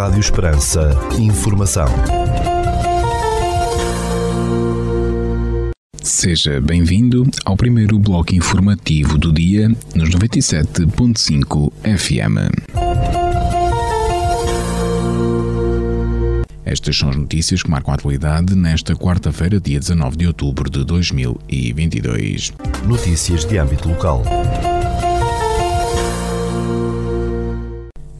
Rádio Esperança. Informação. Seja bem-vindo ao primeiro bloco informativo do dia nos 97.5 FM. Estas são as notícias que marcam a atualidade nesta quarta-feira, dia 19 de outubro de 2022. Notícias de âmbito local.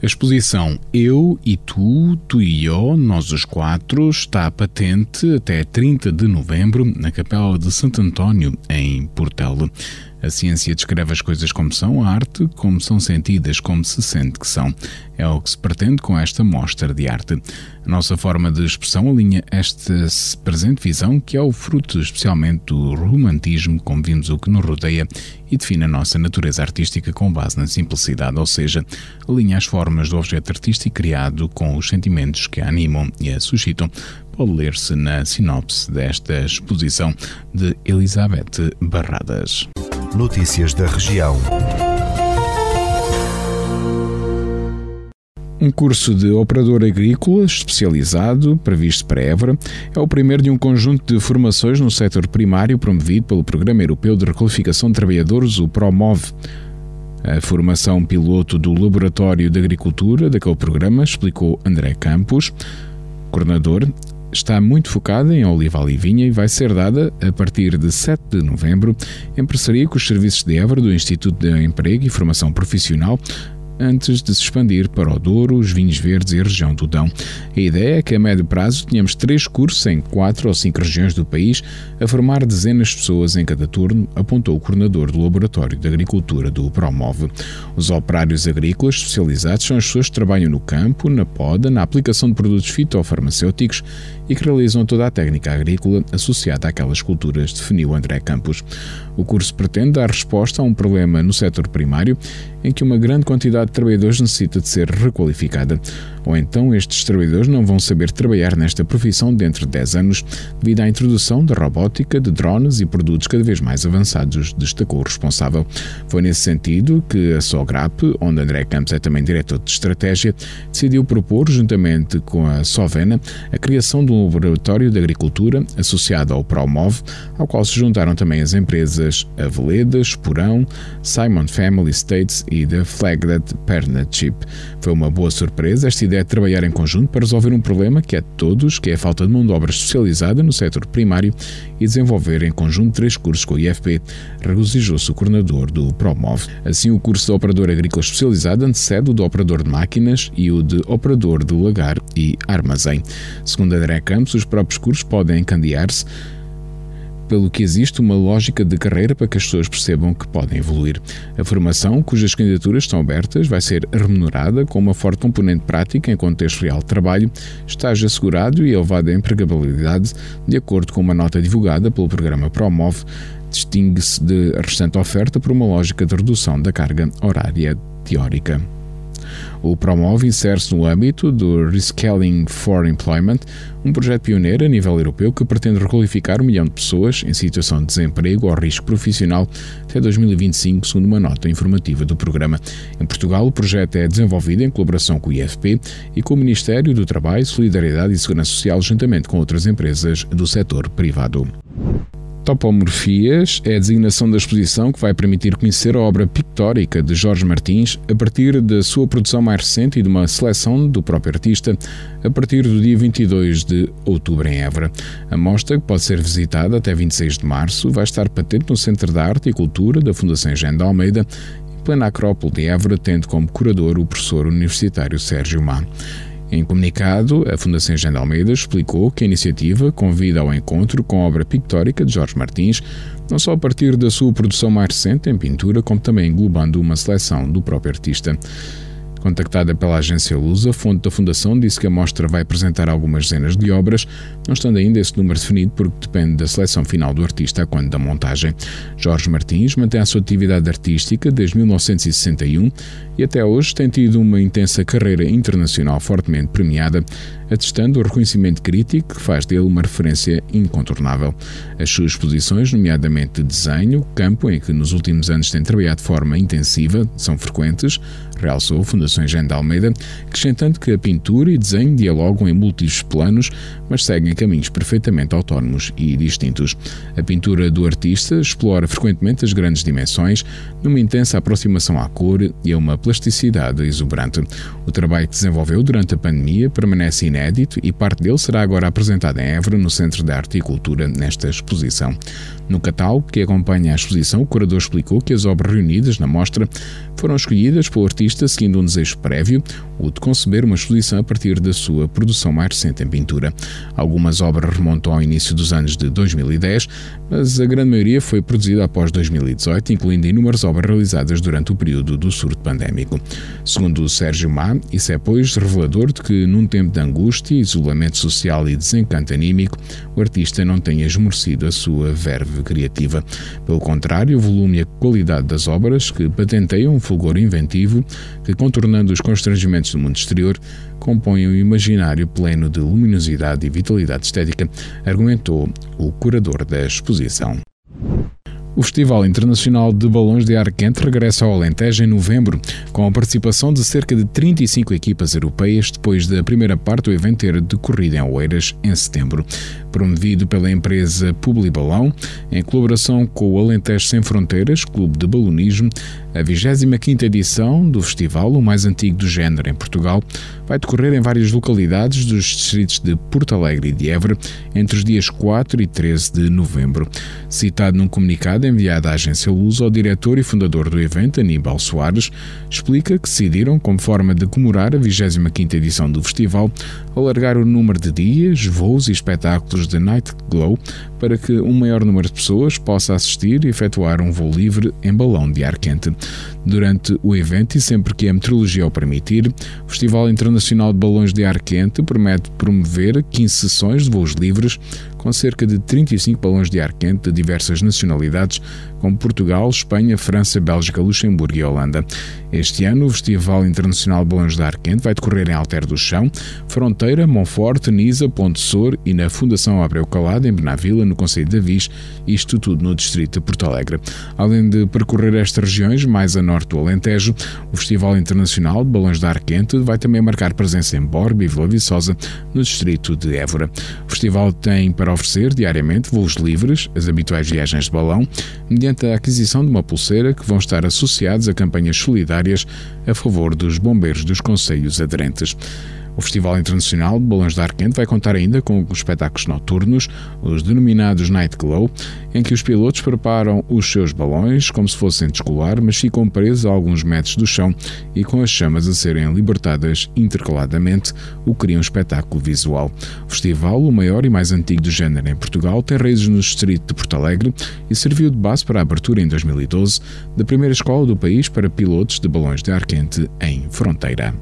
A exposição Eu e Tu, Tu e Eu, Nós os Quatro, está patente até 30 de novembro na Capela de Santo António, em Portela. A ciência descreve as coisas como são, a arte como são sentidas, como se sente que são. É o que se pretende com esta mostra de arte. A nossa forma de expressão alinha esta presente visão, que é o fruto especialmente do romantismo, como vimos o que nos rodeia, e define a nossa natureza artística com base na simplicidade, ou seja, alinha as formas do objeto artístico criado com os sentimentos que a animam e a suscitam, pode ler-se na sinopse desta exposição de Elizabeth Barradas. Notícias da região. Um curso de operador agrícola especializado, previsto para Évora, é o primeiro de um conjunto de formações no setor primário promovido pelo Programa Europeu de Requalificação de Trabalhadores, o PROMOV. A formação piloto do Laboratório de Agricultura daquele programa, explicou André Campos, coordenador, está muito focada em olival e vinha e vai ser dada a partir de 7 de novembro em parceria com os serviços de Évora do Instituto de Emprego e Formação Profissional antes de se expandir para o Douro, os vinhos verdes e a região do Dão. A ideia é que a médio prazo tenhamos três cursos em quatro ou cinco regiões do país a formar dezenas de pessoas em cada turno, apontou o coordenador do Laboratório de Agricultura do Promove. Os operários agrícolas especializados são as pessoas que trabalham no campo, na poda, na aplicação de produtos fitofarmacêuticos e que realizam toda a técnica agrícola associada àquelas culturas, definiu André Campos. O curso pretende dar resposta a um problema no setor primário em que uma grande quantidade de trabalhadores necessita de ser requalificada, ou então estes trabalhadores não vão saber trabalhar nesta profissão dentro de 10 anos devido à introdução de robótica, de drones e produtos cada vez mais avançados, destacou o responsável. Foi nesse sentido que a Sograp, onde André Campos é também diretor de estratégia, decidiu propor, juntamente com a Sovena, a criação de um laboratório de agricultura associado ao Promove, ao qual se juntaram também as empresas Aveledas, Porão, Simon Family Estates e The Flagged Partnership. Foi uma boa surpresa esta ideia de trabalhar em conjunto para resolver um problema que é de todos, que é a falta de mão de obra especializada no setor primário e desenvolver em conjunto três cursos com o IFP, regozijou-se o coordenador do Promove. Assim, o curso de Operador Agrícola Especializado antecede o de Operador de Máquinas e o de Operador de Lagar e Armazém. Segundo André Campos, os próprios cursos podem candiar-se pelo que existe uma lógica de carreira para que as pessoas percebam que podem evoluir. A formação, cujas candidaturas estão abertas, vai ser remunerada com uma forte componente prática em contexto real de trabalho, estágio assegurado e elevada empregabilidade, de acordo com uma nota divulgada pelo programa Promove, distingue-se de restante oferta por uma lógica de redução da carga horária teórica. O Promove insere-se no âmbito do Rescaling for Employment, um projeto pioneiro a nível europeu que pretende requalificar um milhão de pessoas em situação de desemprego ou risco profissional até 2025, segundo uma nota informativa do programa. Em Portugal, o projeto é desenvolvido em colaboração com o IFP e com o Ministério do Trabalho, Solidariedade e Segurança Social, juntamente com outras empresas do setor privado. Topomorfias é a designação da exposição que vai permitir conhecer a obra pictórica de Jorge Martins a partir da sua produção mais recente e de uma seleção do próprio artista a partir do dia 22 de outubro em Évora. A mostra, que pode ser visitada até 26 de março, vai estar patente no Centro de Arte e Cultura da Fundação Engenho de Almeida, em plena Acrópole de Évora, tendo como curador o professor universitário Sérgio Má. Em comunicado, a Fundação Jean de Almeida explicou que a iniciativa convida ao encontro com a obra pictórica de Jorge Martins, não só a partir da sua produção mais recente em pintura, como também englobando uma seleção do próprio artista. Contactada pela agência Lusa, a fonte da Fundação disse que a mostra vai apresentar algumas dezenas de obras, não estando ainda esse número definido porque depende da seleção final do artista quando da montagem. Jorge Martins mantém a sua atividade artística desde 1961 e até hoje tem tido uma intensa carreira internacional fortemente premiada, atestando o reconhecimento crítico que faz dele uma referência incontornável. As suas exposições, nomeadamente de desenho, campo em que nos últimos anos tem trabalhado de forma intensiva, são frequentes, realçou Engenho de Almeida, acrescentando que a pintura e desenho dialogam em múltiplos planos, mas seguem caminhos perfeitamente autónomos e distintos. A pintura do artista explora frequentemente as grandes dimensões, numa intensa aproximação à cor e a uma plasticidade exuberante. O trabalho que desenvolveu durante a pandemia permanece inédito e parte dele será agora apresentado em Évora, no Centro de Arte e Cultura, nesta exposição. No catálogo que acompanha a exposição, o curador explicou que as obras reunidas na mostra foram escolhidas pelo artista seguindo um desejo prévio, o de conceber uma exposição a partir da sua produção mais recente em pintura. Algumas obras remontam ao início dos anos de 2010, mas a grande maioria foi produzida após 2018, incluindo inúmeras obras realizadas durante o período do surto pandémico. Segundo Sérgio Má, isso é, pois, revelador de que, num tempo de angústia, isolamento social e desencanto anímico, o artista não tenha esmorecido a sua verve criativa. Pelo contrário, o volume e a qualidade das obras, que patenteiam um fulgor inventivo, que, contornando os constrangimentos do mundo exterior, compõem um imaginário pleno de luminosidade e vitalidade estética, argumentou o curador da exposição. O Festival Internacional de Balões de Ar Quente regressa ao Alentejo em novembro, com a participação de cerca de 35 equipas europeias, depois da primeira parte do evento ter decorrido em Oeiras em setembro. Promovido pela empresa Publibalão, em colaboração com o Alentejo Sem Fronteiras, Clube de Balonismo, a 25ª edição do festival, o mais antigo do género em Portugal, vai decorrer em várias localidades dos distritos de Porto Alegre e de Évora entre os dias 4 e 13 de novembro. Citado num comunicado enviado à agência Luz ao diretor e fundador do evento, Aníbal Soares, explica que decidiram, como forma de comemorar a 25ª edição do festival, alargar o número de dias, voos e espetáculos de Night Glow para que um maior número de pessoas possa assistir e efetuar um voo livre em balão de ar quente. Durante o evento e sempre que a meteorologia o permitir, o Festival Internacional de Balões de Ar Quente promete promover 15 sessões de voos livres com cerca de 35 balões de ar quente de diversas nacionalidades, como Portugal, Espanha, França, Bélgica, Luxemburgo e Holanda. Este ano, o Festival Internacional Balões de Ar Quente vai decorrer em Alter do Chão, Fronteira, Monforte, Nisa, Ponte Sor e na Fundação Abreu Calado, em Benavila, no Conselho de Avis, isto tudo no Distrito de Porto Alegre. Além de percorrer estas regiões, mais a norte do Alentejo, o Festival Internacional de Balões de Ar Quente vai também marcar presença em Borba e Vila Viçosa, no Distrito de Évora. O festival tem para oferecer diariamente voos livres, as habituais viagens de balão, mediante a aquisição de uma pulseira que vão estar associados a campanhas solidárias a favor dos bombeiros dos conselhos aderentes. O Festival Internacional de Balões de Ar Quente vai contar ainda com os espetáculos noturnos, os denominados Night Glow, em que os pilotos preparam os seus balões como se fossem de escolar, mas ficam presos a alguns metros do chão e com as chamas a serem libertadas intercaladamente, o que cria um espetáculo visual. O festival, o maior e mais antigo do género em Portugal, tem raízes no distrito de Porto Alegre e serviu de base para a abertura em 2012 da primeira escola do país para pilotos de balões de ar quente em Fronteira.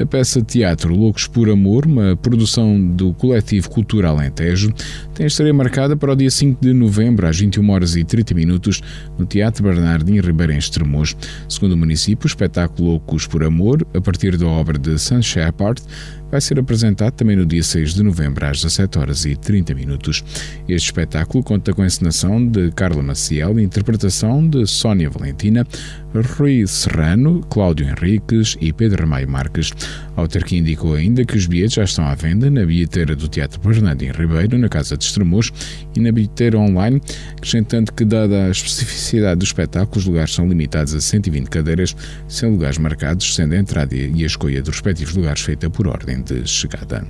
A peça de teatro Loucos por Amor, uma produção do coletivo Cultura Alentejo, tem estreia marcada para o dia 5 de novembro, às 21 horas e 30 minutos, no Teatro Bernardinho Ribeiro em Estremoz. Segundo o município, o espetáculo Loucos por Amor, a partir da obra de Sam Shepard, vai ser apresentado também no dia 6 de novembro, às 17 horas e 30 minutos. Este espetáculo conta com a encenação de Carla Maciel interpretação de Sónia Valentina, Rui Serrano, Cláudio Henriques e Pedro Ramalho Marques. A autarquia indicou ainda que os bilhetes já estão à venda na bilheteira do Teatro Bernardino Ribeiro, na Casa de Estremoz e na bilheteira online, acrescentando que, dada a especificidade do espetáculo, os lugares são limitados a 120 cadeiras, sem lugares marcados, sendo a entrada e a escolha dos respectivos lugares feita por ordem de chegada.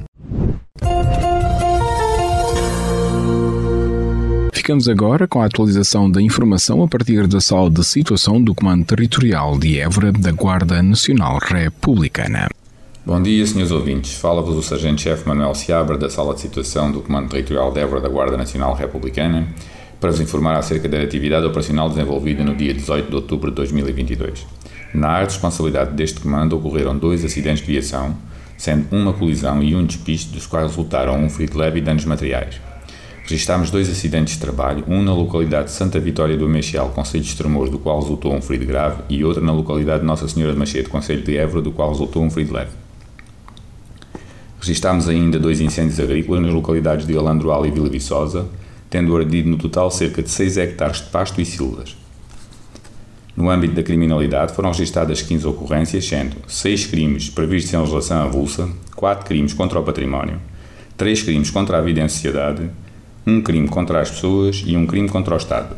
Ficamos agora com a atualização da informação a partir da sala de situação do Comando Territorial de Évora da Guarda Nacional Republicana. Bom dia, senhores ouvintes. Fala-vos o Sargento-Chefe Manuel Seabra da Sala de Situação do Comando Territorial de Évora da Guarda Nacional Republicana para vos informar acerca da atividade operacional desenvolvida no dia 18 de outubro de 2022. Na área de responsabilidade deste comando ocorreram dois acidentes de viação, sendo uma colisão e um despiste, dos quais resultaram um ferido leve e danos materiais. Registámos dois acidentes de trabalho, um na localidade de Santa Vitória do Meixal, Conselho de Estremoz, do qual resultou um ferido grave, e outro na localidade de Nossa Senhora de Machete, Conselho de Évora, do qual resultou um ferido leve. Registámos ainda dois incêndios agrícolas nas localidades de Alandroal e Vila Viçosa, tendo ardido no total cerca de 6 hectares de pasto e silvas. No âmbito da criminalidade foram registadas 15 ocorrências, sendo 6 crimes previstos em legislação avulsa, 4 crimes contra o património, 3 crimes contra a vida em sociedade, 1 crime contra as pessoas e 1 crime contra o Estado.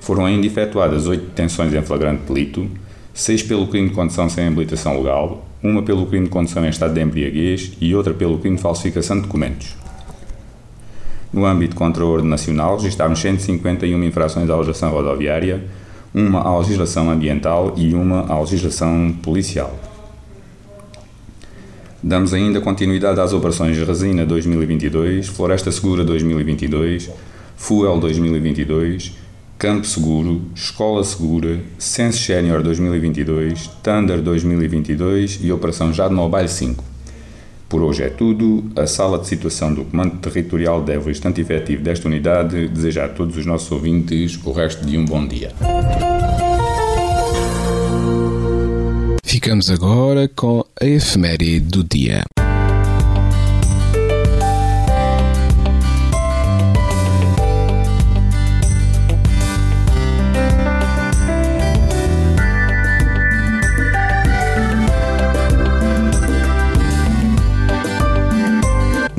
Foram ainda efetuadas 8 detenções em flagrante delito, 6 pelo crime de condução sem habilitação legal, uma pelo crime de condução em estado de embriaguez e outra pelo crime de falsificação de documentos. No âmbito contra a ordem nacional, registaram 151 infrações à legislação rodoviária, uma à legislação ambiental e uma à legislação policial. Damos ainda continuidade às operações Resina 2022, Floresta Segura 2022, Fuel 2022, Campo Seguro, Escola Segura, Sense Senior 2022, Thunder 2022 e Operação Jade Mobile 5. Por hoje é tudo. A sala de situação do Comando Territorial deve o instante efetivo desta unidade desejar a todos os nossos ouvintes o resto de um bom dia. Ficamos agora com a efeméride do dia.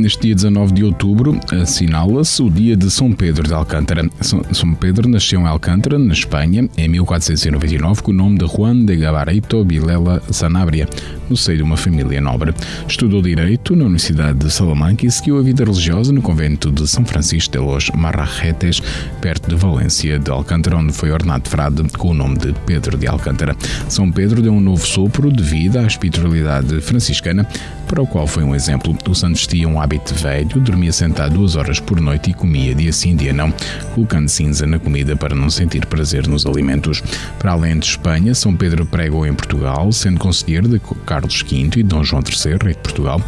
Neste dia 19 de outubro, assinala-se o dia de São Pedro de Alcântara. São Pedro nasceu em Alcântara, na Espanha, em 1499, com o nome de Juan de Gabarito Vilela Sanabria, no seio de uma família nobre. Estudou Direito na Universidade de Salamanca e seguiu a vida religiosa no convento de São Francisco de los Marrajetes, perto de Valência de Alcântara, onde foi ordenado frade com o nome de Pedro de Alcântara. São Pedro deu um novo sopro de vida à espiritualidade franciscana, para o qual foi um exemplo. O santo vestia um hábito velho, dormia sentado duas horas por noite e comia dia sim, dia não, colocando cinza na comida para não sentir prazer nos alimentos. Para além de Espanha, São Pedro pregou em Portugal, sendo conselheiro de Carlos V e Dom João III, rei de Portugal.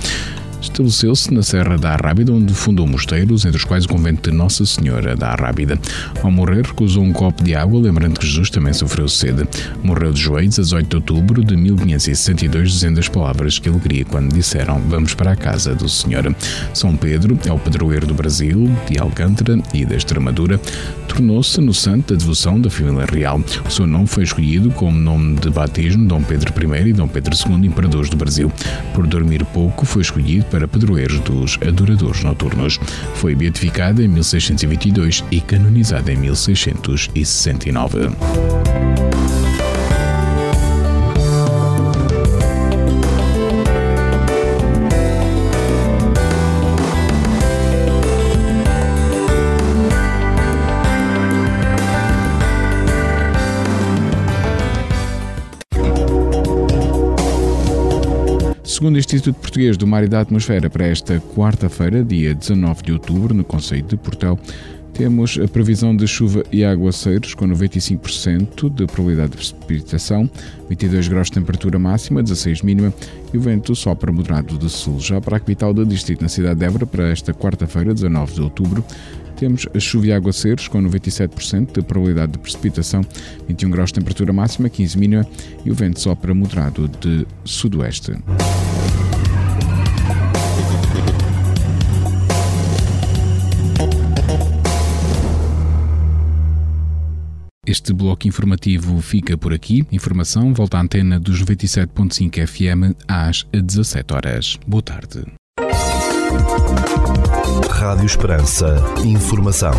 Estabeleceu-se na Serra da Arrábida, onde fundou mosteiros, entre os quais o convento de Nossa Senhora da Arrábida. Ao morrer, recusou um copo de água, lembrando que Jesus também sofreu sede. Morreu de joelhos a 18 de outubro de 1562, dizendo as palavras que ele queria quando disseram: Vamos para a casa do Senhor. São Pedro é o padroeiro do Brasil, de Alcântara e da Extremadura. Tornou-se no santo da devoção da família real. O seu nome foi escolhido como nome de batismo Dom Pedro I e Dom Pedro II, imperadores do Brasil. Por dormir pouco, foi escolhido para padroeiros dos adoradores noturnos. Foi beatificada em 1622 e canonizada em 1669. Segundo o Instituto Português do Mar e da Atmosfera, para esta quarta-feira, dia 19 de outubro, no Conselho de Portel, temos a previsão de chuva e aguaceiros com 95% de probabilidade de precipitação, 22 graus de temperatura máxima, 16 mínima e o vento sopra moderado do sul. Já para a capital do distrito, na cidade de Évora, para esta quarta-feira, 19 de outubro, temos chuva e aguaceiros com 97% de probabilidade de precipitação, 21 graus de temperatura máxima, 15 mínima e o vento sopra moderado de sudoeste. Este bloco informativo fica por aqui. Informação volta à antena dos 97.5 FM às 17 horas. Boa tarde. Rádio Esperança. Informação.